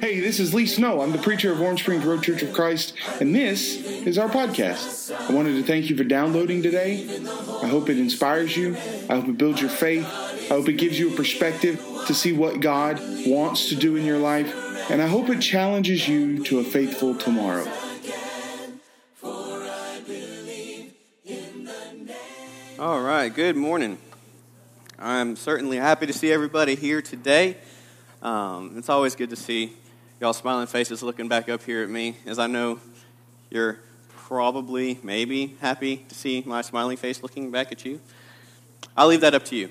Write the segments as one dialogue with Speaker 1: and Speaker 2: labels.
Speaker 1: Hey, this is Lee Snow. I'm the preacher of Warm Springs Road Church of Christ, and this is our podcast. I wanted to thank you for downloading today. I hope it inspires you. I hope it builds your faith. I hope it gives you a perspective to see what God wants to do in your life. And I hope it challenges you to a faithful tomorrow.
Speaker 2: All right, good morning. I'm certainly happy to see everybody here today. Um, it's always good to see y'all smiling faces looking back up here at me, as I know you're probably, maybe happy to see my smiling face looking back at you. I'll leave that up to you.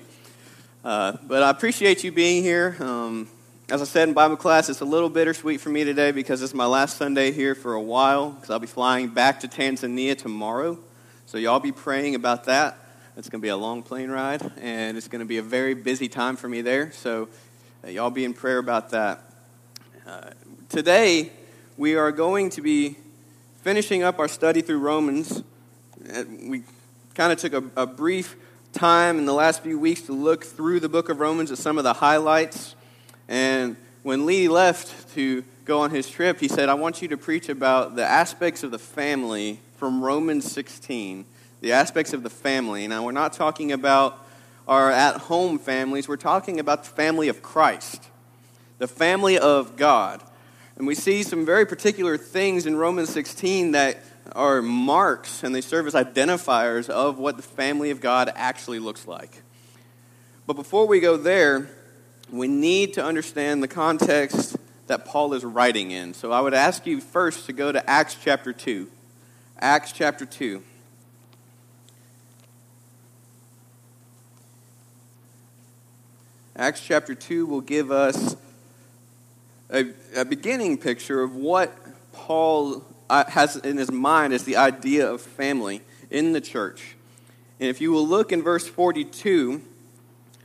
Speaker 2: Uh, but I appreciate you being here. Um, as I said in Bible class, it's a little bittersweet for me today because it's my last Sunday here for a while, because I'll be flying back to Tanzania tomorrow. So y'all be praying about that. It's going to be a long plane ride, and it's going to be a very busy time for me there. So uh, y'all be in prayer about that. Uh, today, we are going to be finishing up our study through Romans. Uh, we kind of took a, a, brief time in the last few weeks to look through the book of Romans at some of the highlights. And when Lee left to go on his trip, he said, I want you to preach about the aspects of the family from Romans 16. The aspects of the family. Now, we're not talking about our at home families, we're talking about the family of Christ the family of God. And we see some very particular things in Romans 16 that are marks and they serve as identifiers of what the family of God actually looks like. But before we go there, we need to understand the context that Paul is writing in. So I would ask you first to go to Acts chapter 2. Acts chapter 2. Acts chapter 2 will give us a, a beginning picture of what Paul uh, has in his mind as the idea of family in the church. And if you will look in verse 42,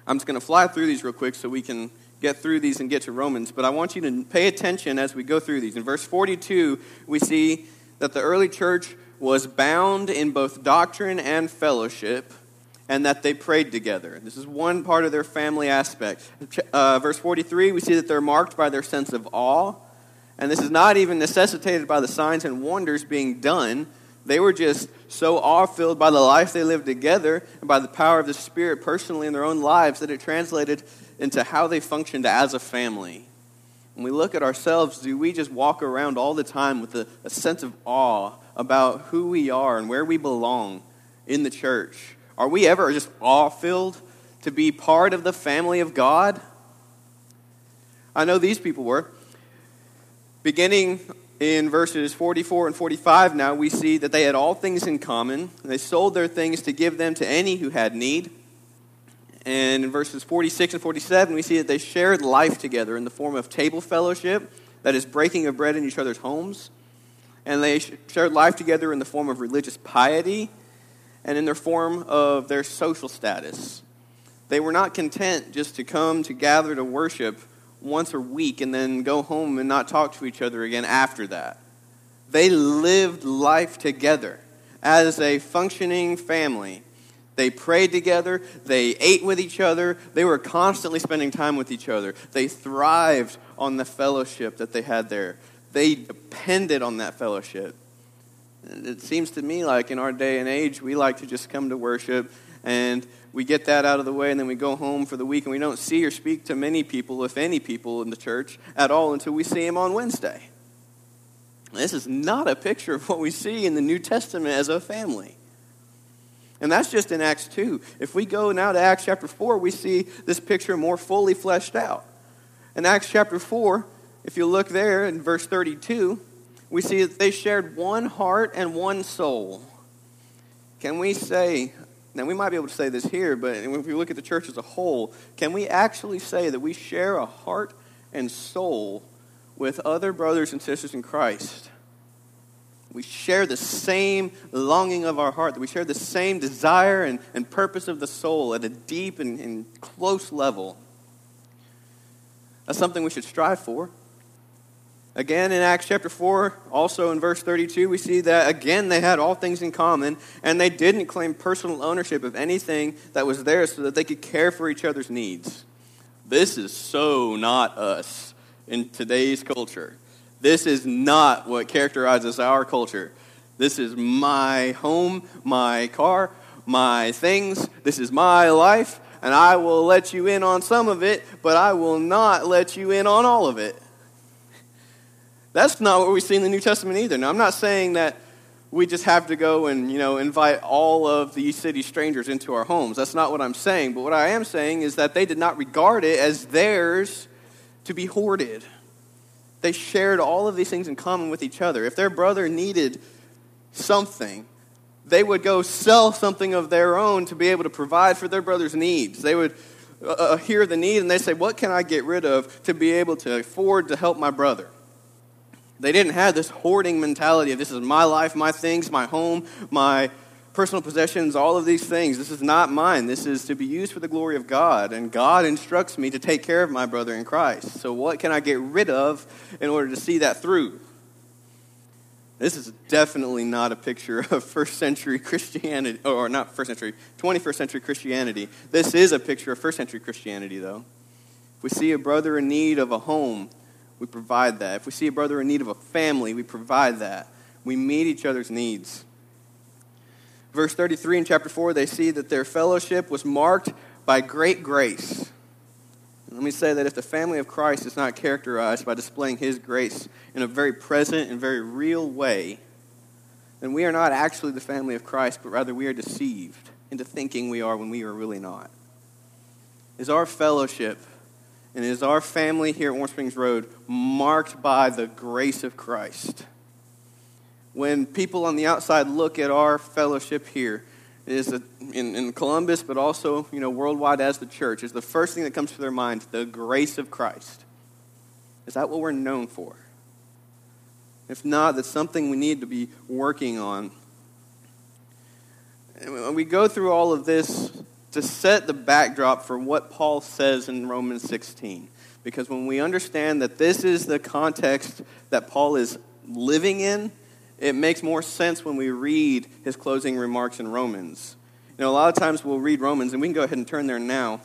Speaker 2: I'm just going to fly through these real quick so we can get through these and get to Romans, but I want you to pay attention as we go through these. In verse 42, we see that the early church was bound in both doctrine and fellowship and that they prayed together. This is one part of their family aspect. Uh, verse 43, we see that they're marked by their sense of awe. And this is not even necessitated by the signs and wonders being done. They were just so awe filled by the life they lived together and by the power of the Spirit personally in their own lives that it translated into how they functioned as a family. When we look at ourselves, do we just walk around all the time with a, a sense of awe about who we are and where we belong in the church? Are we ever just awe filled to be part of the family of God? I know these people were. Beginning in verses 44 and 45, now we see that they had all things in common. They sold their things to give them to any who had need. And in verses 46 and 47, we see that they shared life together in the form of table fellowship, that is, breaking of bread in each other's homes. And they shared life together in the form of religious piety and in their form of their social status. They were not content just to come to gather to worship once a week and then go home and not talk to each other again after that. They lived life together as a functioning family. They prayed together, they ate with each other, they were constantly spending time with each other. They thrived on the fellowship that they had there. They depended on that fellowship. It seems to me like in our day and age, we like to just come to worship and we get that out of the way and then we go home for the week and we don't see or speak to many people, if any people, in the church at all until we see them on Wednesday. This is not a picture of what we see in the New Testament as a family. And that's just in Acts 2. If we go now to Acts chapter 4, we see this picture more fully fleshed out. In Acts chapter 4, if you look there in verse 32, we see that they shared one heart and one soul. Can we say, now we might be able to say this here, but if we look at the church as a whole, can we actually say that we share a heart and soul with other brothers and sisters in Christ? We share the same longing of our heart, that we share the same desire and, and purpose of the soul at a deep and, and close level. That's something we should strive for. Again, in Acts chapter 4, also in verse 32, we see that again they had all things in common, and they didn't claim personal ownership of anything that was theirs so that they could care for each other's needs. This is so not us in today's culture. This is not what characterizes our culture. This is my home, my car, my things. This is my life, and I will let you in on some of it, but I will not let you in on all of it. That's not what we see in the New Testament either. Now, I'm not saying that we just have to go and you know invite all of these city strangers into our homes. That's not what I'm saying. But what I am saying is that they did not regard it as theirs to be hoarded. They shared all of these things in common with each other. If their brother needed something, they would go sell something of their own to be able to provide for their brother's needs. They would uh, uh hear the need and they say, What can I get rid of to be able to afford to help my brother? They didn't have this hoarding mentality of this is my life, my things, my home, my personal possessions, all of these things. This is not mine. This is to be used for the glory of God. And God instructs me to take care of my brother in Christ. So, what can I get rid of in order to see that through? This is definitely not a picture of first century Christianity, or not first century, 21st century Christianity. This is a picture of first century Christianity, though. If we see a brother in need of a home, we provide that. If we see a brother in need of a family, we provide that. We meet each other's needs. Verse 33 in chapter 4, they see that their fellowship was marked by great grace. Let me say that if the family of Christ is not characterized by displaying his grace in a very present and very real way, then we are not actually the family of Christ, but rather we are deceived into thinking we are when we are really not. Is our fellowship and is our family here at Warm Springs Road marked by the grace of Christ? When people on the outside look at our fellowship here, is in, in Columbus, but also you know worldwide as the church, is the first thing that comes to their mind the grace of Christ. Is that what we're known for? If not, that's something we need to be working on. And when we go through all of this to set the backdrop for what Paul says in Romans 16. Because when we understand that this is the context that Paul is living in, it makes more sense when we read his closing remarks in Romans. You know, a lot of times we'll read Romans, and we can go ahead and turn there now.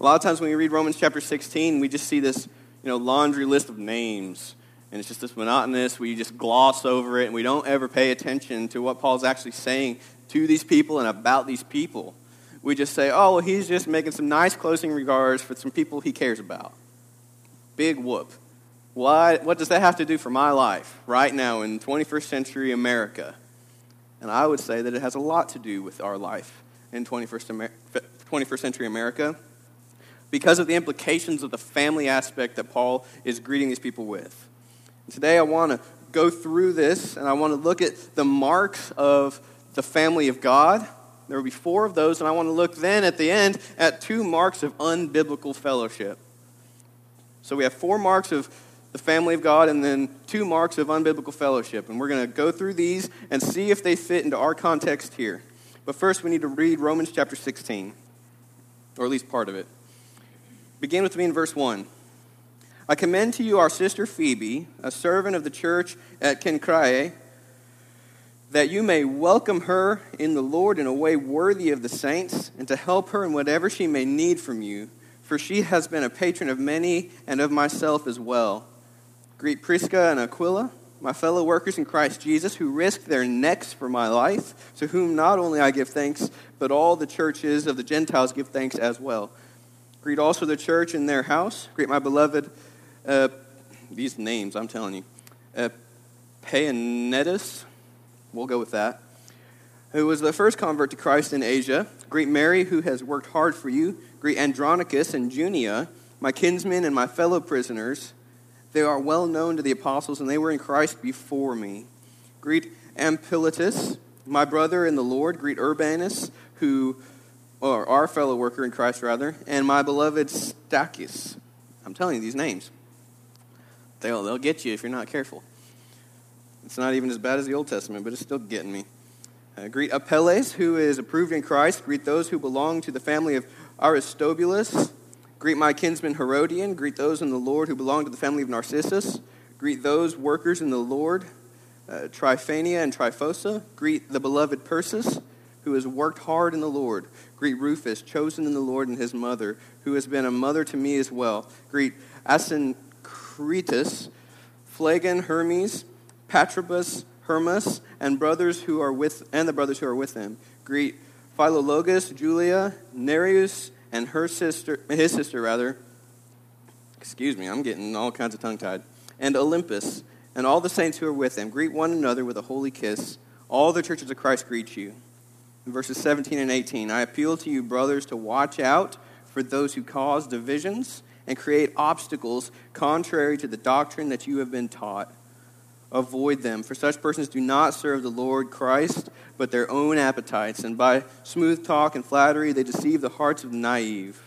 Speaker 2: A lot of times when we read Romans chapter 16, we just see this, you know, laundry list of names. And it's just this monotonous, we just gloss over it, and we don't ever pay attention to what Paul's actually saying to these people and about these people we just say, oh, well, he's just making some nice closing regards for some people he cares about. Big whoop. What, what does that have to do for my life right now in 21st century America? And I would say that it has a lot to do with our life in 21st, Amer- 21st century America because of the implications of the family aspect that Paul is greeting these people with. And today I want to go through this and I want to look at the marks of the family of God there will be four of those, and I want to look then at the end at two marks of unbiblical fellowship. So we have four marks of the family of God and then two marks of unbiblical fellowship. And we're going to go through these and see if they fit into our context here. But first, we need to read Romans chapter 16, or at least part of it. Begin with me in verse 1. I commend to you our sister Phoebe, a servant of the church at Cenchreae that you may welcome her in the Lord in a way worthy of the saints, and to help her in whatever she may need from you, for she has been a patron of many and of myself as well. Greet Prisca and Aquila, my fellow workers in Christ Jesus, who risked their necks for my life, to whom not only I give thanks, but all the churches of the Gentiles give thanks as well. Greet also the church in their house. Greet my beloved, uh, these names, I'm telling you, uh, We'll go with that. Who was the first convert to Christ in Asia. Greet Mary, who has worked hard for you. Greet Andronicus and Junia, my kinsmen and my fellow prisoners. They are well known to the apostles, and they were in Christ before me. Greet Ampliatus, my brother in the Lord. Greet Urbanus, who, or our fellow worker in Christ, rather, and my beloved Stachys. I'm telling you these names. They'll, they'll get you if you're not careful. It's not even as bad as the Old Testament, but it's still getting me. Uh, greet Apelles, who is approved in Christ. Greet those who belong to the family of Aristobulus. Greet my kinsman Herodion. Greet those in the Lord who belong to the family of Narcissus. Greet those workers in the Lord, uh, Tryphania and Tryphosa. Greet the beloved Persis, who has worked hard in the Lord. Greet Rufus, chosen in the Lord, and his mother, who has been a mother to me as well. Greet Asin Caritas, Phlegon, Hermes, Patrobus, Hermas, and brothers who are with and the brothers who are with them. Greet Philologus, Julia, Nereus, and her sister, his sister rather. Excuse me, I'm getting all kinds of tongue tied. And Olympus, and all the saints who are with them. Greet one another with a holy kiss. All the churches of Christ greet you. In verses 17 and 18, I appeal to you, brothers, to watch out for those who cause divisions and create obstacles contrary to the doctrine that you have been taught. Avoid them, for such persons do not serve the Lord Christ, but their own appetites, and by smooth talk and flattery they deceive the hearts of the naive.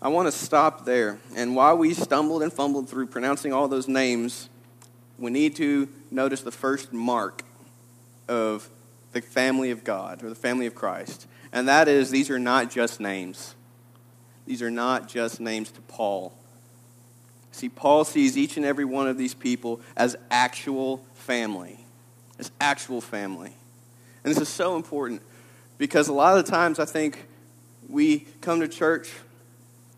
Speaker 2: I want to stop there. And while we stumbled and fumbled through pronouncing all those names, we need to notice the first mark of the family of God or the family of Christ. And that is, these are not just names. These are not just names to Paul. See, Paul sees each and every one of these people as actual family, as actual family. And this is so important because a lot of the times I think we come to church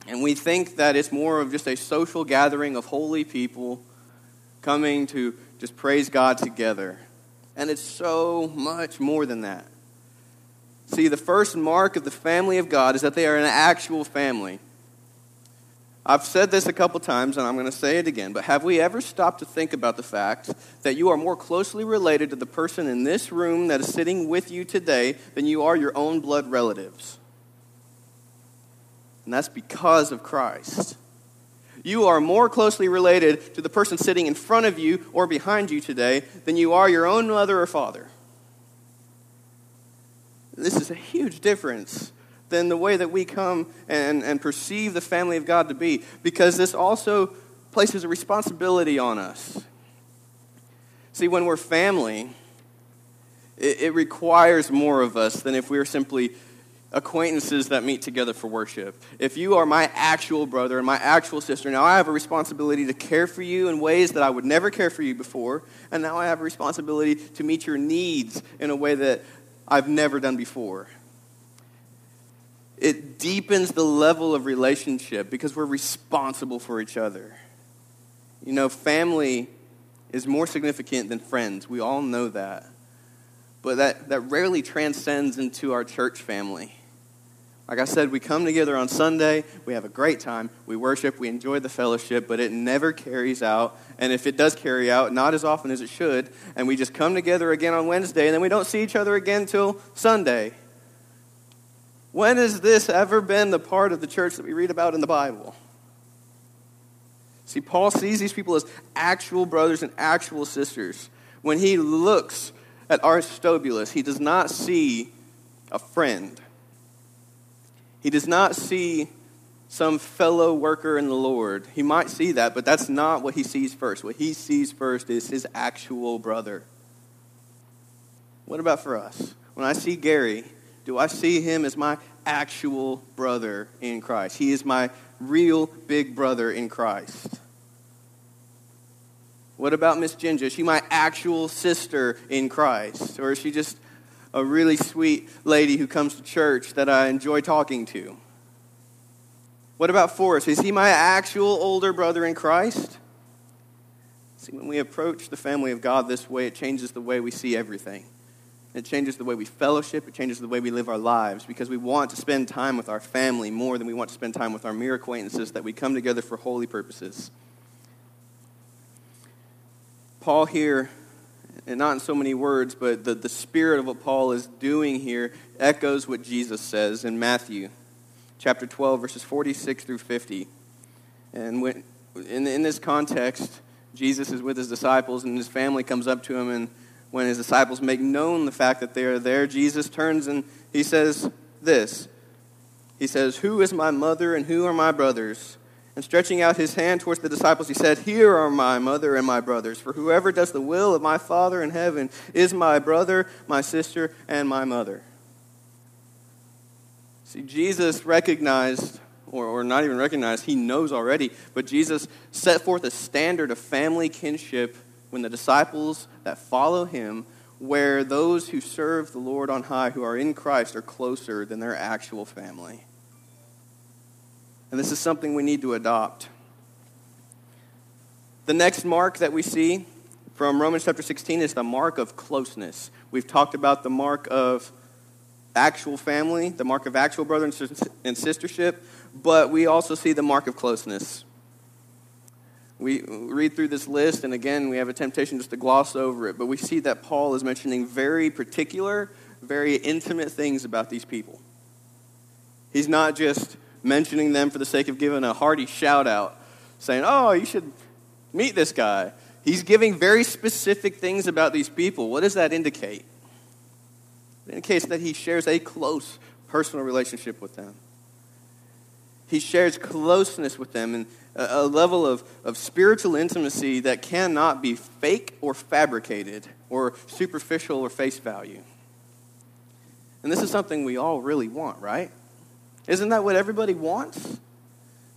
Speaker 2: and we think that it's more of just a social gathering of holy people coming to just praise God together. And it's so much more than that. See, the first mark of the family of God is that they are an actual family. I've said this a couple times, and I'm going to say it again, but have we ever stopped to think about the fact that you are more closely related to the person in this room that is sitting with you today than you are your own blood relatives? And that's because of Christ. You are more closely related to the person sitting in front of you or behind you today than you are your own mother or father. This is a huge difference than the way that we come and, and perceive the family of God to be, because this also places a responsibility on us. See, when we're family, it, it requires more of us than if we were simply acquaintances that meet together for worship. If you are my actual brother and my actual sister, now I have a responsibility to care for you in ways that I would never care for you before, and now I have a responsibility to meet your needs in a way that I've never done before. It deepens the level of relationship because we're responsible for each other. You know, family is more significant than friends. We all know that. But that, that rarely transcends into our church family. Like I said, we come together on Sunday, we have a great time, we worship, we enjoy the fellowship, but it never carries out. And if it does carry out, not as often as it should, and we just come together again on Wednesday, and then we don't see each other again until Sunday. When has this ever been the part of the church that we read about in the Bible? See, Paul sees these people as actual brothers and actual sisters. When he looks at Aristobulus, he does not see a friend. He does not see some fellow worker in the Lord. He might see that, but that's not what he sees first. What he sees first is his actual brother. What about for us? When I see Gary, do I see him as my actual brother in Christ? He is my real big brother in Christ. What about Miss Ginger? Is she my actual sister in Christ? Or is she just a really sweet lady who comes to church that I enjoy talking to? What about Forrest? Is he my actual older brother in Christ? See, when we approach the family of God this way, it changes the way we see everything. It changes the way we fellowship. It changes the way we live our lives because we want to spend time with our family more than we want to spend time with our mere acquaintances that we come together for holy purposes. Paul here and not in so many words, but the, the spirit of what Paul is doing here echoes what Jesus says in Matthew chapter 12, verses 46 through 50. And when, in, in this context, Jesus is with his disciples, and his family comes up to him. And when his disciples make known the fact that they are there, Jesus turns and he says this He says, Who is my mother and who are my brothers? And stretching out his hand towards the disciples, he said, Here are my mother and my brothers. For whoever does the will of my Father in heaven is my brother, my sister, and my mother. See, Jesus recognized, or, or not even recognized, he knows already, but Jesus set forth a standard of family kinship when the disciples that follow him, where those who serve the Lord on high, who are in Christ, are closer than their actual family. And this is something we need to adopt. The next mark that we see from Romans chapter 16 is the mark of closeness. We've talked about the mark of actual family, the mark of actual brother and sistership, but we also see the mark of closeness. We read through this list, and again, we have a temptation just to gloss over it, but we see that Paul is mentioning very particular, very intimate things about these people. He's not just mentioning them for the sake of giving a hearty shout out, saying, Oh, you should meet this guy. He's giving very specific things about these people. What does that indicate? It indicates that he shares a close personal relationship with them. He shares closeness with them and a, level of, of spiritual intimacy that cannot be fake or fabricated or superficial or face value. And this is something we all really want, right? Isn't that what everybody wants?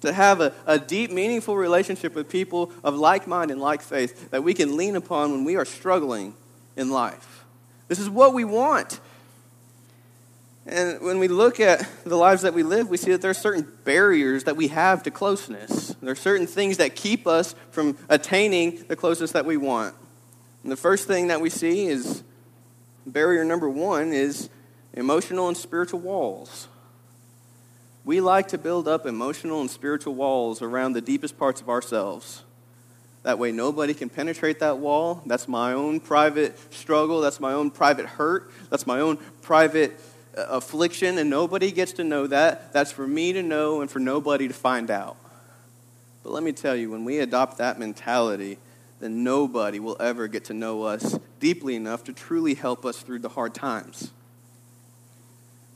Speaker 2: to have a, a deep, meaningful relationship with people of like mind and like faith that we can lean upon when we are struggling in life. This is what we want. And when we look at the lives that we live, we see that there are certain barriers that we have to closeness. There are certain things that keep us from attaining the closeness that we want. And the first thing that we see is barrier number one is emotional and spiritual walls. We like to build up emotional and spiritual walls around the deepest parts of ourselves. That way, nobody can penetrate that wall. That's my own private struggle. That's my own private hurt. That's my own private affliction, and nobody gets to know that. That's for me to know and for nobody to find out. But let me tell you, when we adopt that mentality, then nobody will ever get to know us deeply enough to truly help us through the hard times.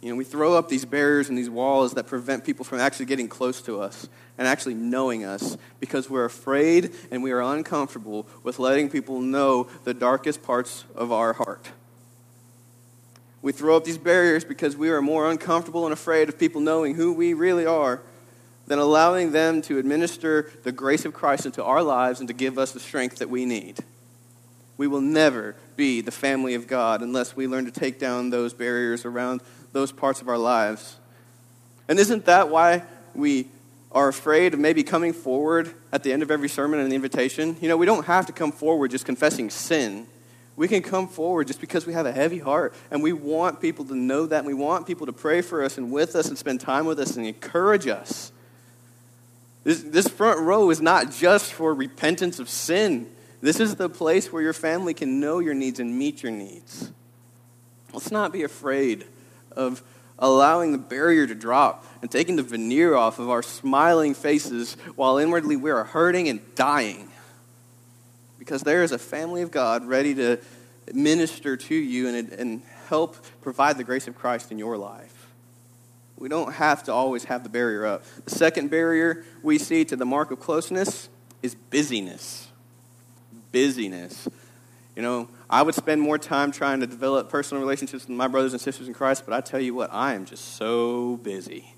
Speaker 2: You know, we throw up these barriers and these walls that prevent people from actually getting close to us and actually knowing us because we're afraid and we are uncomfortable with letting people know the darkest parts of our heart. We throw up these barriers because we are more uncomfortable and afraid of people knowing who we really are than allowing them to administer the grace of Christ into our lives and to give us the strength that we need. We will never be the family of God unless we learn to take down those barriers around those parts of our lives. And isn't that why we are afraid of maybe coming forward at the end of every sermon and the invitation? You know, we don't have to come forward just confessing sin. We can come forward just because we have a heavy heart and we want people to know that. And we want people to pray for us and with us and spend time with us and encourage us. This, this front row is not just for repentance of sin. This is the place where your family can know your needs and meet your needs. Let's not be afraid of allowing the barrier to drop and taking the veneer off of our smiling faces while inwardly we are hurting and dying. Because there is a family of God ready to minister to you and, and help provide the grace of Christ in your life. We don't have to always have the barrier up. The second barrier we see to the mark of closeness is busyness. Busyness. You know, I would spend more time trying to develop personal relationships with my brothers and sisters in Christ, but I tell you what, I am just so busy.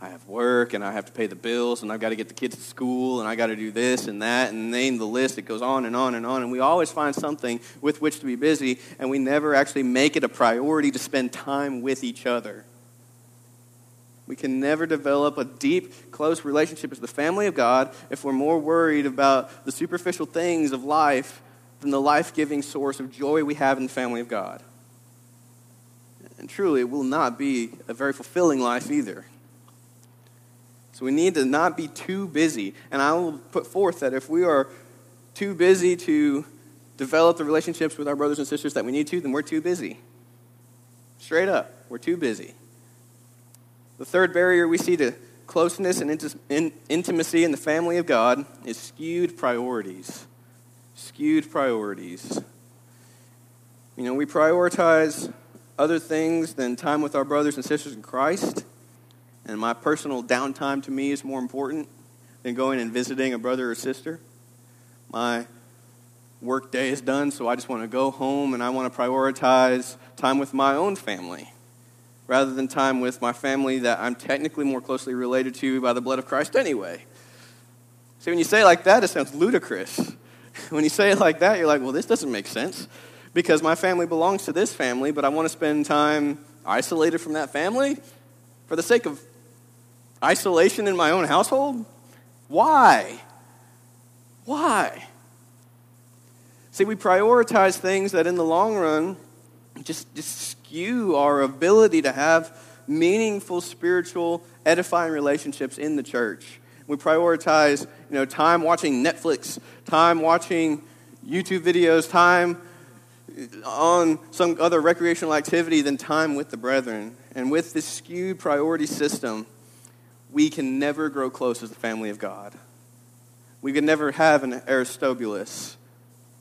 Speaker 2: I have work and I have to pay the bills and I've got to get the kids to school and I got to do this and that and name the list. It goes on and on and on. And we always find something with which to be busy and we never actually make it a priority to spend time with each other. We can never develop a deep, close relationship as the family of God if we're more worried about the superficial things of life than the life giving source of joy we have in the family of God. And truly, it will not be a very fulfilling life either. We need to not be too busy. And I will put forth that if we are too busy to develop the relationships with our brothers and sisters that we need to, then we're too busy. Straight up, we're too busy. The third barrier we see to closeness and intimacy in the family of God is skewed priorities skewed priorities. You know, we prioritize other things than time with our brothers and sisters in Christ. And my personal downtime to me is more important than going and visiting a brother or sister. My work day is done, so I just want to go home and I want to prioritize time with my own family rather than time with my family that I'm technically more closely related to by the blood of Christ anyway. See, when you say it like that, it sounds ludicrous. when you say it like that, you're like, well, this doesn't make sense because my family belongs to this family, but I want to spend time isolated from that family for the sake of isolation in my own household? Why? Why? See, we prioritize things that in the long run just, just skew our ability to have meaningful spiritual edifying relationships in the church. We prioritize, you know, time watching Netflix, time watching YouTube videos, time on some other recreational activity than time with the brethren. And with this skewed priority system, we can never grow close as the family of God. We can never have an Aristobulus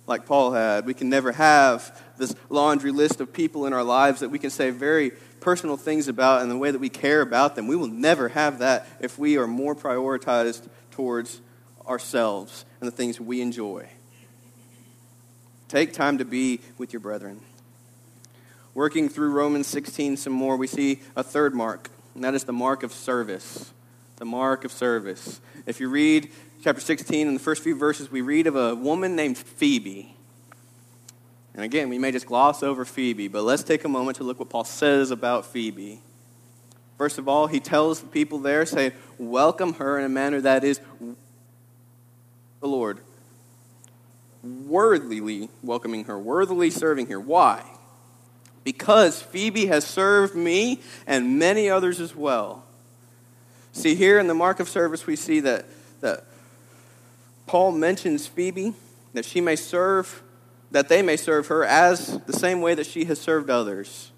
Speaker 2: like Paul had. We can never have this laundry list of people in our lives that we can say very personal things about and the way that we care about them. We will never have that if we are more prioritized towards ourselves and the things we enjoy. Take time to be with your brethren. Working through Romans 16 some more, we see a third mark, and that is the mark of service. The mark of service. If you read chapter 16, in the first few verses, we read of a woman named Phoebe. And again, we may just gloss over Phoebe, but let's take a moment to look what Paul says about Phoebe. First of all, he tells the people there, say, welcome her in a manner that is the Lord worthily welcoming her, worthily serving her. Why? Because Phoebe has served me and many others as well. See, here in the mark of service, we see that, that Paul mentions Phoebe, that she may serve, that they may serve her as the same way that she has served others.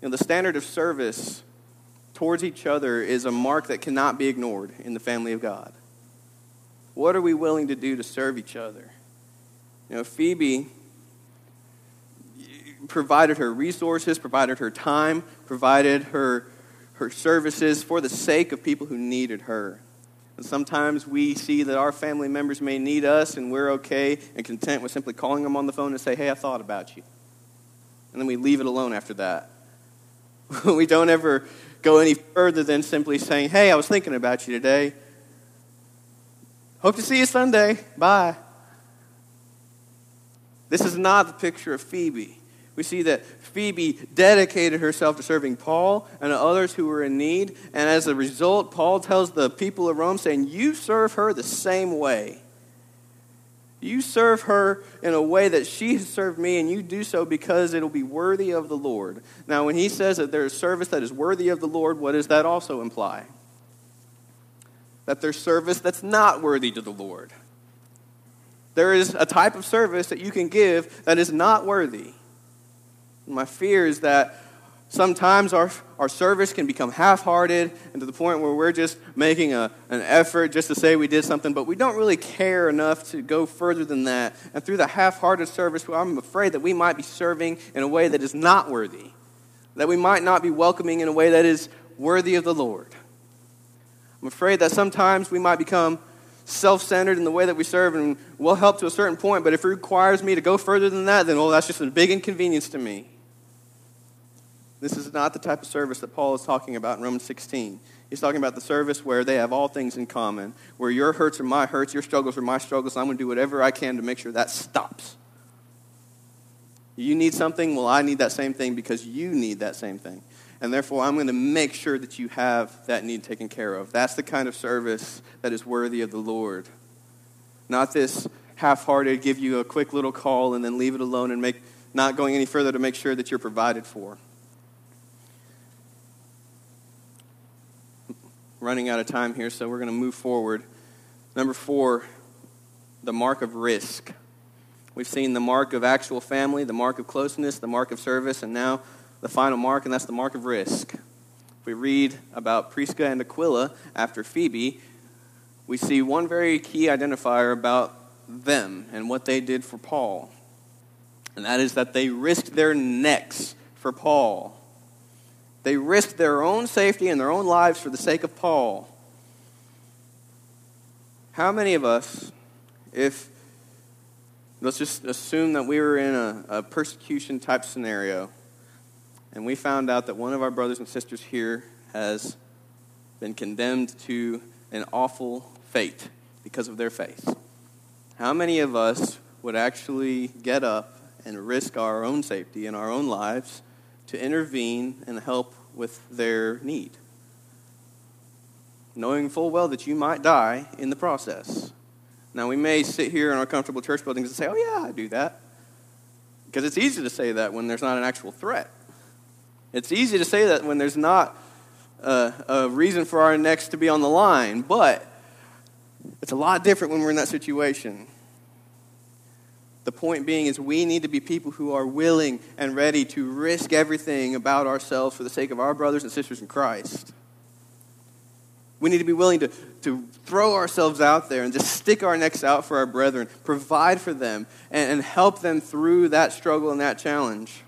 Speaker 2: You know, the standard of service towards each other is a mark that cannot be ignored in the family of God. What are we willing to do to serve each other? You know, Phoebe provided her resources, provided her time, provided her, her services for the sake of people who needed her. And sometimes we see that our family members may need us, and we're okay and content with simply calling them on the phone and say, Hey, I thought about you. And then we leave it alone after that. we don't ever go any further than simply saying, Hey, I was thinking about you today. Hope to see you Sunday. Bye. This is not the picture of Phoebe. We see that Phoebe dedicated herself to serving Paul and others who were in need. And as a result, Paul tells the people of Rome, saying, You serve her the same way. You serve her in a way that she has served me, and you do so because it'll be worthy of the Lord. Now, when he says that there's service that is worthy of the Lord, what does that also imply? That there's service that's not worthy to the Lord. There is a type of service that you can give that is not worthy. My fear is that sometimes our, our service can become half hearted and to the point where we're just making a, an effort just to say we did something, but we don't really care enough to go further than that. And through the half hearted service, I'm afraid that we might be serving in a way that is not worthy, that we might not be welcoming in a way that is worthy of the Lord. I'm afraid that sometimes we might become self centered in the way that we serve and will help to a certain point, but if it requires me to go further than that, then, well, that's just a big inconvenience to me. This is not the type of service that Paul is talking about in Romans 16. He's talking about the service where they have all things in common, where your hurts are my hurts, your struggles are my struggles. I'm going to do whatever I can to make sure that stops. You need something? Well, I need that same thing because you need that same thing and therefore I'm going to make sure that you have that need taken care of. That's the kind of service that is worthy of the Lord. Not this half hearted, give you a quick little call and then leave it alone and make, not going any further to make sure that you're provided for. Running out of time here, so we're going to move forward. Number four, the mark of risk. We've seen the mark of actual family, the mark of closeness, the mark of service, and now the final mark, and that's the mark of risk. If we read about Prisca and Aquila after Phoebe, we see one very key identifier about them and what they did for Paul. And that is that they risked their necks for Paul. They risked their own safety and their own lives for the sake of Paul. How many of us, if let's just assume that we were in a, a persecution type scenario, and we found out that one of our brothers and sisters here has been condemned to an awful fate because of their faith. How many of us would actually get up and risk our own safety and our own lives to intervene and help with their need? Knowing full well that you might die in the process. Now, we may sit here in our comfortable church buildings and say, oh, yeah, I do that. Because it's easy to say that when there's not an actual threat. It's easy to say that when there's not a, a reason for our necks to be on the line, but it's a lot different when we're in that situation. The point being is we need to be people who are willing and ready to risk everything about ourselves for the sake of our brothers and sisters in Christ. We need to be willing to, to throw ourselves out there and just stick our necks out for our brethren, provide for them, and, and help them through that struggle and that challenge.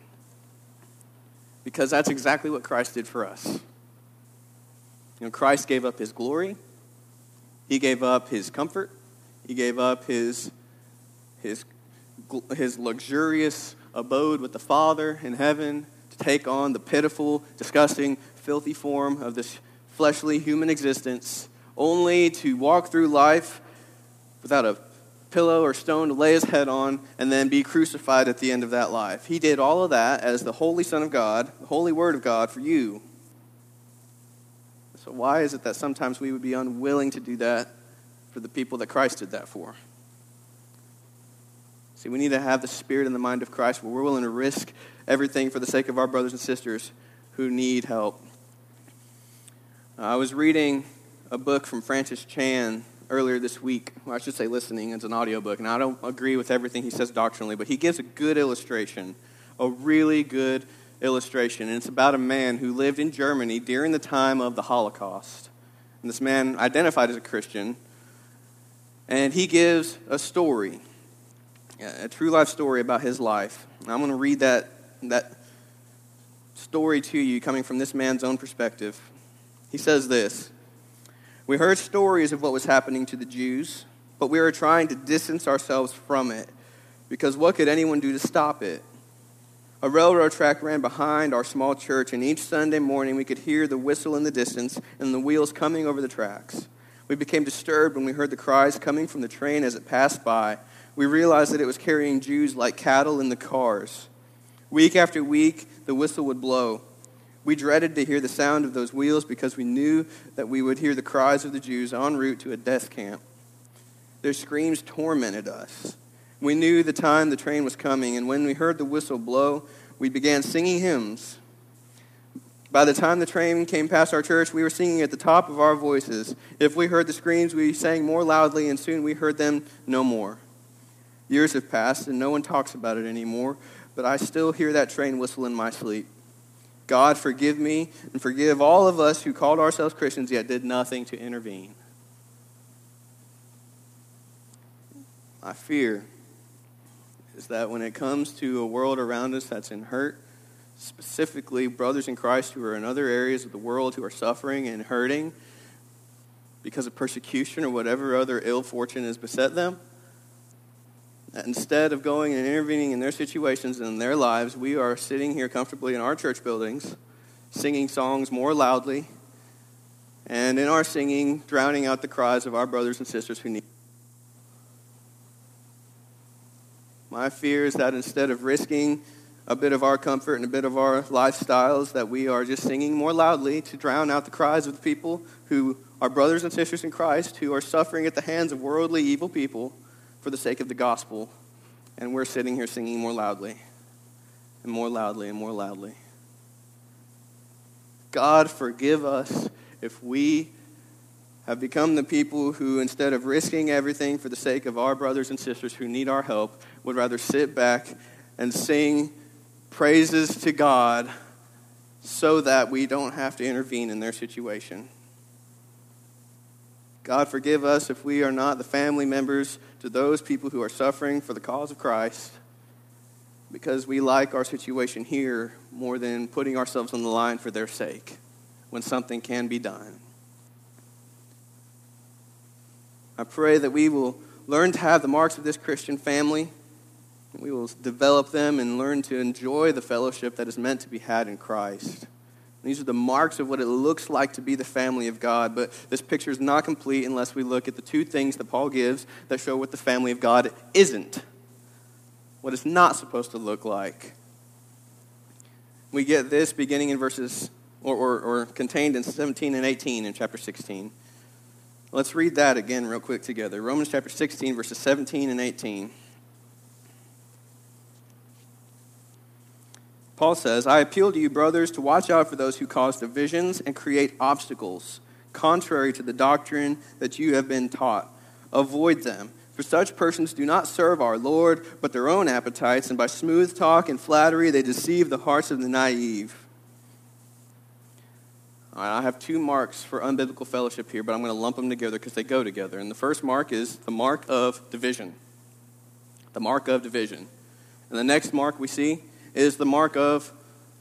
Speaker 2: Because that's exactly what Christ did for us. You know, Christ gave up his glory, he gave up his comfort, he gave up his, his, his luxurious abode with the Father in heaven to take on the pitiful, disgusting, filthy form of this fleshly human existence, only to walk through life without a pillow or stone to lay his head on and then be crucified at the end of that life. He did all of that as the Holy Son of God, the Holy Word of God for you. So, why is it that sometimes we would be unwilling to do that for the people that Christ did that for? See, we need to have the spirit and the mind of Christ where we're willing to risk everything for the sake of our brothers and sisters who need help. Uh, I was reading a book from Francis Chan earlier this week. Well, I should say listening. It's an audiobook, and I don't agree with everything he says doctrinally, but he gives a good illustration, a really good illustration. And it's about a man who lived in Germany during the time of the Holocaust. And this man identified as a Christian. And he gives a story, a true life story about his life. And I'm going to read that, that story to you coming from this man's own perspective. He says this We heard stories of what was happening to the Jews, but we were trying to distance ourselves from it because what could anyone do to stop it? A railroad track ran behind our small church, and each Sunday morning we could hear the whistle in the distance and the wheels coming over the tracks. We became disturbed when we heard the cries coming from the train as it passed by. We realized that it was carrying Jews like cattle in the cars. Week after week, the whistle would blow. We dreaded to hear the sound of those wheels because we knew that we would hear the cries of the Jews en route to a death camp. Their screams tormented us. We knew the time the train was coming, and when we heard the whistle blow, we began singing hymns. By the time the train came past our church, we were singing at the top of our voices. If we heard the screams, we sang more loudly, and soon we heard them no more. Years have passed, and no one talks about it anymore, but I still hear that train whistle in my sleep. God, forgive me and forgive all of us who called ourselves Christians yet did nothing to intervene. I fear is that when it comes to a world around us that's in hurt, specifically brothers in Christ who are in other areas of the world who are suffering and hurting because of persecution or whatever other ill fortune has beset them, instead of going and intervening in their situations and in their lives, we are sitting here comfortably in our church buildings, singing songs more loudly, and in our singing, drowning out the cries of our brothers and sisters who need. My fear is that instead of risking a bit of our comfort and a bit of our lifestyles, that we are just singing more loudly to drown out the cries of the people who are brothers and sisters in Christ who are suffering at the hands of worldly evil people for the sake of the gospel. And we're sitting here singing more loudly and more loudly and more loudly. God, forgive us if we have become the people who, instead of risking everything for the sake of our brothers and sisters who need our help, would rather sit back and sing praises to God so that we don't have to intervene in their situation. God, forgive us if we are not the family members to those people who are suffering for the cause of Christ because we like our situation here more than putting ourselves on the line for their sake when something can be done. I pray that we will learn to have the marks of this Christian family. We will develop them and learn to enjoy the fellowship that is meant to be had in Christ. These are the marks of what it looks like to be the family of God. But this picture is not complete unless we look at the two things that Paul gives that show what the family of God isn't, what it's not supposed to look like. We get this beginning in verses, or, or, or contained in 17 and 18 in chapter 16. Let's read that again, real quick, together. Romans chapter 16, verses 17 and 18. Paul says, I appeal to you, brothers, to watch out for those who cause divisions and create obstacles, contrary to the doctrine that you have been taught. Avoid them. For such persons do not serve our Lord, but their own appetites, and by smooth talk and flattery they deceive the hearts of the naive. All right, I have two marks for unbiblical fellowship here, but I'm going to lump them together because they go together. And the first mark is the mark of division. The mark of division. And the next mark we see is the mark of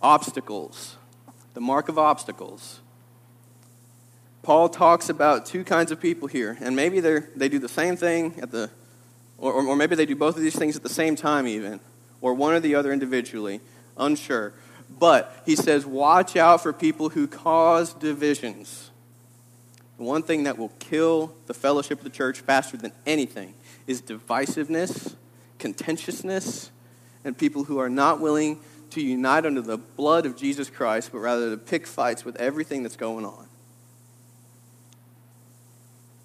Speaker 2: obstacles. The mark of obstacles. Paul talks about two kinds of people here, and maybe they they do the same thing at the, or, or maybe they do both of these things at the same time, even, or one or the other individually, unsure. But he says, watch out for people who cause divisions. The one thing that will kill the fellowship of the church faster than anything is divisiveness, contentiousness, and people who are not willing to unite under the blood of Jesus Christ, but rather to pick fights with everything that's going on.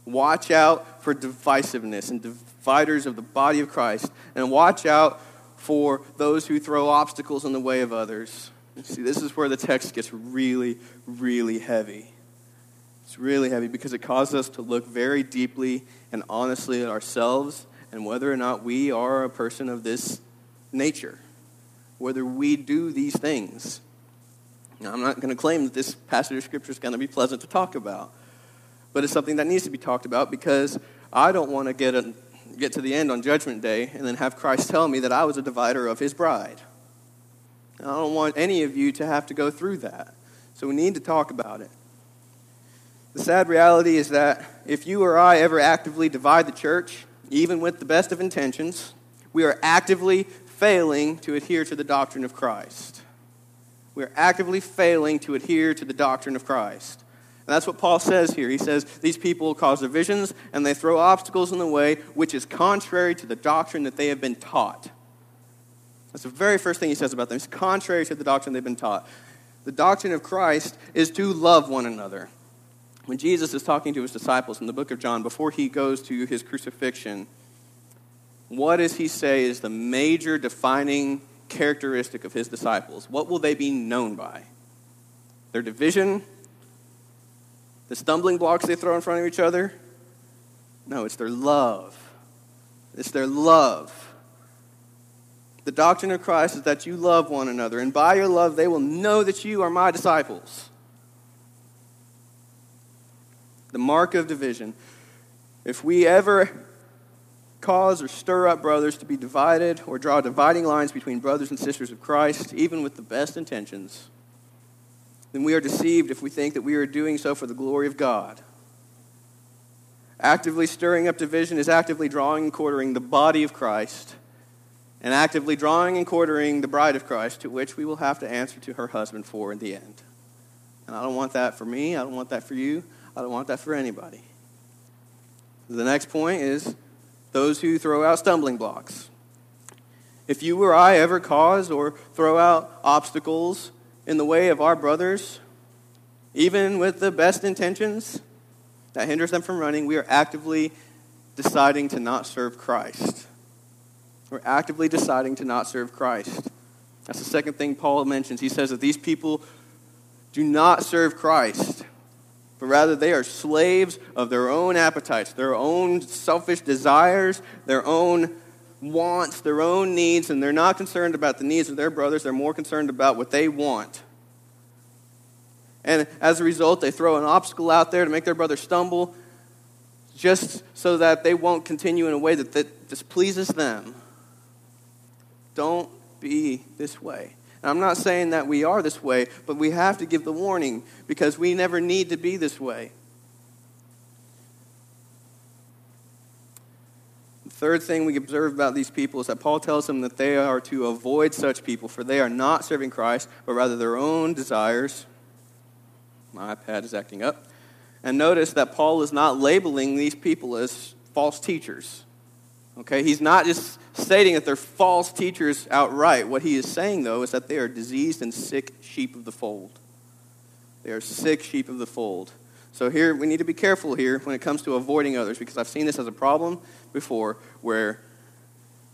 Speaker 2: Watch out for divisiveness and dividers of the body of Christ. And watch out for those who throw obstacles in the way of others. See, this is where the text gets really, really heavy. It's really heavy because it causes us to look very deeply and honestly at ourselves and whether or not we are a person of this nature, whether we do these things. Now, I'm not going to claim that this passage of Scripture is going to be pleasant to talk about but it's something that needs to be talked about because I don't want to get, a, get to the end on Judgment Day and then have Christ tell me that I was a divider of his bride. I don't want any of you to have to go through that. So we need to talk about it. The sad reality is that if you or I ever actively divide the church, even with the best of intentions, we are actively failing to adhere to the doctrine of Christ. We are actively failing to adhere to the doctrine of Christ. And that's what Paul says here. He says these people cause divisions and they throw obstacles in the way, which is contrary to the doctrine that they have been taught. That's the very first thing he says about them. It's contrary to the doctrine they've been taught. The doctrine of Christ is to love one another. When Jesus is talking to his disciples in the book of John, before he goes to his crucifixion, what does he say is the major defining characteristic of his disciples? What will they be known by? Their division the stumbling blocks they throw in front of each other? No, it's their love. It's their love. The doctrine of Christ is that you love one another, and by your love, they will know that you are my disciples. The mark of division. If we ever cause or stir up brothers to be divided or draw dividing lines between brothers and sisters of Christ, even with the best intentions, then we are deceived if we think that we are doing so for the glory of God. Actively stirring up division is actively drawing and quartering the body of Christ, and actively drawing and quartering the bride of Christ, to which we will have to answer to her husband for in the end. And I don't want that for me. I don't want that for you. I don't want that for anybody. The next point is those who throw out stumbling blocks. If you or I ever cause or throw out obstacles in the way of our brothers, even with the best intentions that hinders them from running, we are actively deciding to not serve Christ. We're actively deciding to not serve Christ. That's the second thing Paul mentions. He says that these people do not serve Christ, but rather they are slaves of their own appetites, their own selfish desires, their own wants, their own needs, and they're not concerned about the needs of their brothers. They're more concerned about what they want. And as a result, they throw an obstacle out there to make their brother stumble just so that they won't continue in a way that, that displeases them. Don't be this way. And I'm not saying that we are this way, but we have to give the warning because we never need to be this way. The third thing we observe about these people is that Paul tells them that they are to avoid such people, for they are not serving Christ, but rather their own desires. My iPad is acting up. And notice that Paul is not labeling these people as false teachers. Okay, he's not just stating that they're false teachers outright. What he is saying, though, is that they are diseased and sick sheep of the fold. They are sick sheep of the fold. So here we need to be careful here when it comes to avoiding others because I've seen this as a problem before where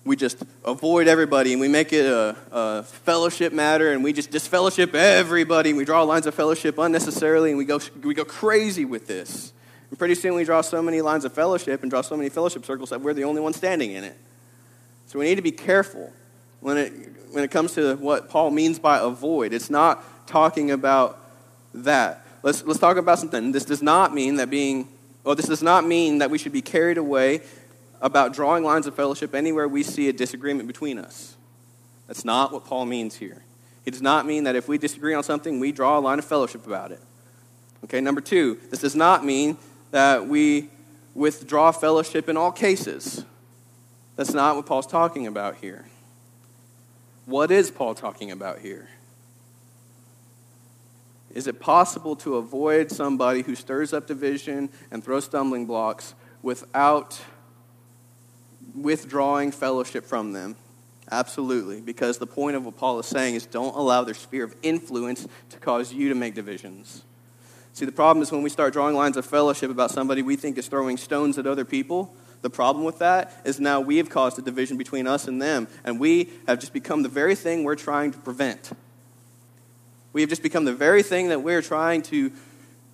Speaker 2: we just avoid everybody and we make it a, a fellowship matter and we just disfellowship everybody and we draw lines of fellowship unnecessarily and we go, we go crazy with this. And pretty soon we draw so many lines of fellowship and draw so many fellowship circles that we're the only ones standing in it. So we need to be careful when it, when it comes to what Paul means by avoid. It's not talking about that. Let's, let's talk about something. This does not mean that being, well, this does not mean that we should be carried away about drawing lines of fellowship anywhere we see a disagreement between us. That's not what Paul means here. He does not mean that if we disagree on something, we draw a line of fellowship about it. Okay, number two, this does not mean that we withdraw fellowship in all cases. That's not what Paul's talking about here. What is Paul talking about here? Is it possible to avoid somebody who stirs up division and throws stumbling blocks without withdrawing fellowship from them? Absolutely, because the point of what Paul is saying is don't allow their sphere of influence to cause you to make divisions. See, the problem is when we start drawing lines of fellowship about somebody we think is throwing stones at other people, the problem with that is now we have caused a division between us and them, and we have just become the very thing we're trying to prevent. We have just become the very thing that we're trying to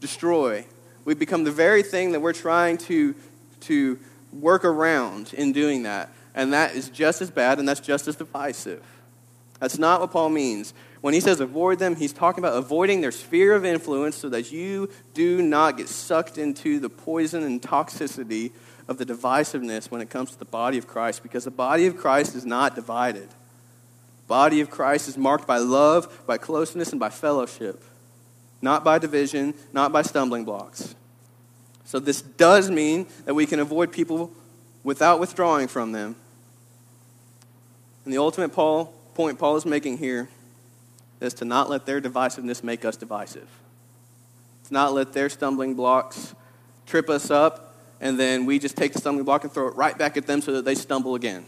Speaker 2: destroy. We've become the very thing that we're trying to, to work around in doing that. And that is just as bad and that's just as divisive. That's not what Paul means. When he says avoid them, he's talking about avoiding their sphere of influence so that you do not get sucked into the poison and toxicity of the divisiveness when it comes to the body of Christ, because the body of Christ is not divided body of Christ is marked by love, by closeness, and by fellowship, not by division, not by stumbling blocks. So, this does mean that we can avoid people without withdrawing from them. And the ultimate Paul, point Paul is making here is to not let their divisiveness make us divisive. To not let their stumbling blocks trip us up, and then we just take the stumbling block and throw it right back at them so that they stumble again.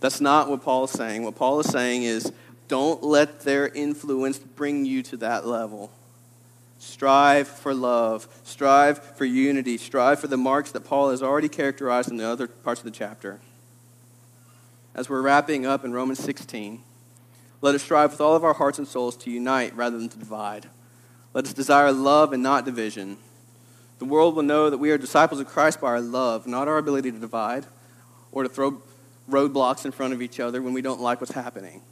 Speaker 2: That's not what Paul is saying. What Paul is saying is don't let their influence bring you to that level. Strive for love. Strive for unity. Strive for the marks that Paul has already characterized in the other parts of the chapter. As we're wrapping up in Romans 16, let us strive with all of our hearts and souls to unite rather than to divide. Let us desire love and not division. The world will know that we are disciples of Christ by our love, not our ability to divide or to throw roadblocks in front of each other when we don't like what's happening.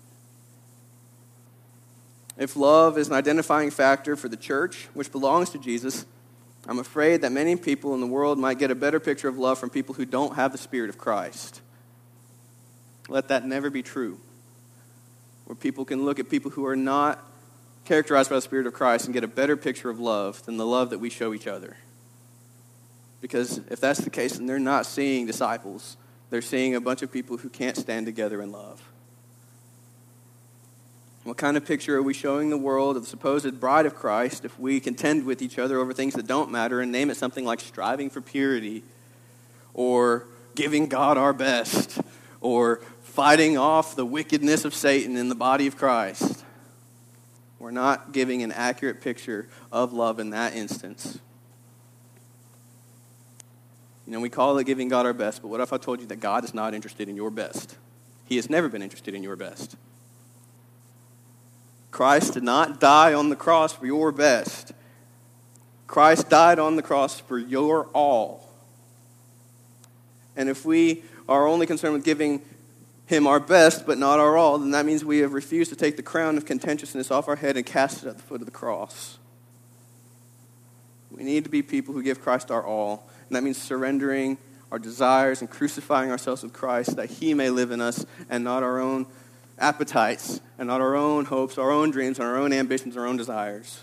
Speaker 2: If love is an identifying factor for the church, which belongs to Jesus, I'm afraid that many people in the world might get a better picture of love from people who don't have the Spirit of Christ. Let that never be true. Where people can look at people who are not characterized by the Spirit of Christ and get a better picture of love than the love that we show each other. Because if that's the case, then they're not seeing disciples they're seeing a bunch of people who can't stand together in love. What kind of picture are we showing the world of the supposed bride of Christ if we contend with each other over things that don't matter and name it something like striving for purity or giving God our best or fighting off the wickedness of Satan in the body of Christ? We're not giving an accurate picture of love in that instance. You know, we call it giving God our best, but what if I told you that God is not interested in your best? He has never been interested in your best. Christ did not die on the cross for your best. Christ died on the cross for your all. And if we are only concerned with giving him our best but not our all, then that means we have refused to take the crown of contentiousness off our head and cast it at the foot of the cross. We need to be people who give Christ our all and that means surrendering our desires and crucifying ourselves with Christ that He may live in us and not our own appetites and not our own hopes, our own dreams, and our own ambitions, our own desires.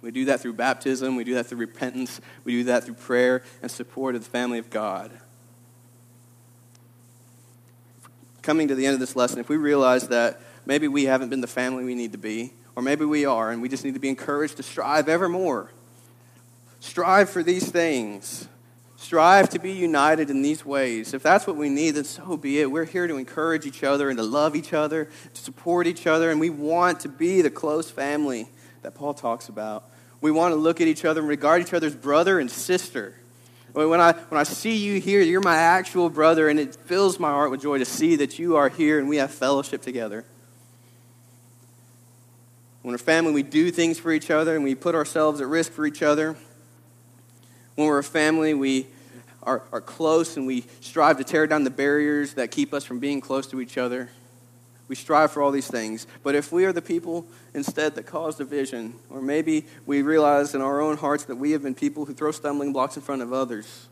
Speaker 2: We do that through baptism, we do that through repentance, we do that through prayer and support of the family of God. Coming to the end of this lesson, if we realize that maybe we haven't been the family we need to be, or maybe we are, and we just need to be encouraged to strive ever more Strive for these things. Strive to be united in these ways. If that's what we need, then so be it. We're here to encourage each other and to love each other, to support each other, and we want to be the close family that Paul talks about. We want to look at each other and regard each other as brother and sister. When I, when I see you here, you're my actual brother, and it fills my heart with joy to see that you are here and we have fellowship together. When we're family, we do things for each other and we put ourselves at risk for each other. When we're a family, we are, are close and we strive to tear down the barriers that keep us from being close to each other. We strive for all these things. But if we are the people instead that cause division, or maybe we realize in our own hearts that we have been people who throw stumbling blocks in front of others,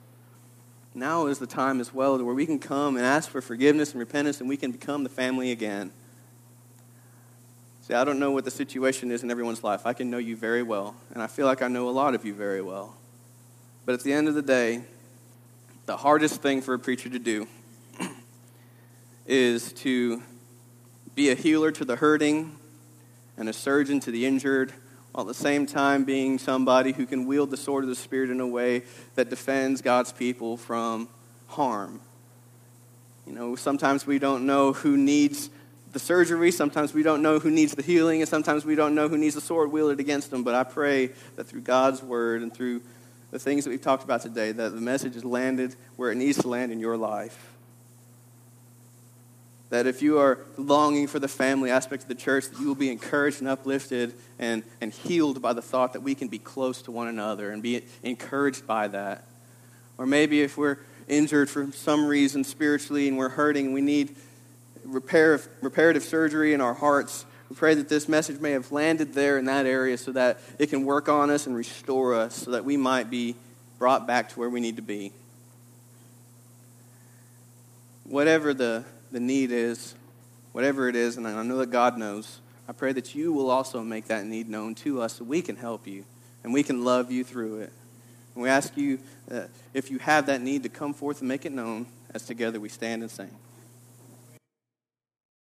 Speaker 2: now is the time as well where we can come and ask for forgiveness and repentance and we can become the family again. See, I don't know what the situation is in everyone's life. I can know you very well, and I feel like I know a lot of you very well. But at the end of the day, the hardest thing for a preacher to do is to be a healer to the hurting and a surgeon to the injured, while at the same time being somebody who can wield the sword of the Spirit in a way that defends God's people from harm. You know, sometimes we don't know who needs the surgery, sometimes we don't know who needs the healing, and sometimes we don't know who needs the sword wielded against them. But I pray that through God's word and through the things that we've talked about today, that the message has landed where it needs to land in your life. That if you are longing for the family aspect of the church, that you will be encouraged and uplifted and, and healed by the thought that we can be close to one another and be encouraged by that. Or maybe if we're injured for some reason spiritually and we're hurting we need repair, reparative surgery in our hearts, we pray that this message may have landed there in that area so that it can work on us and restore us so that we might be brought back to where we need to be. Whatever the the need is, whatever it is, and I know that God knows, I pray that you will also make that need known to us so we can help you and we can love you through it. And we ask you, uh, if you have that need, to come forth and make it known as together we stand and sing.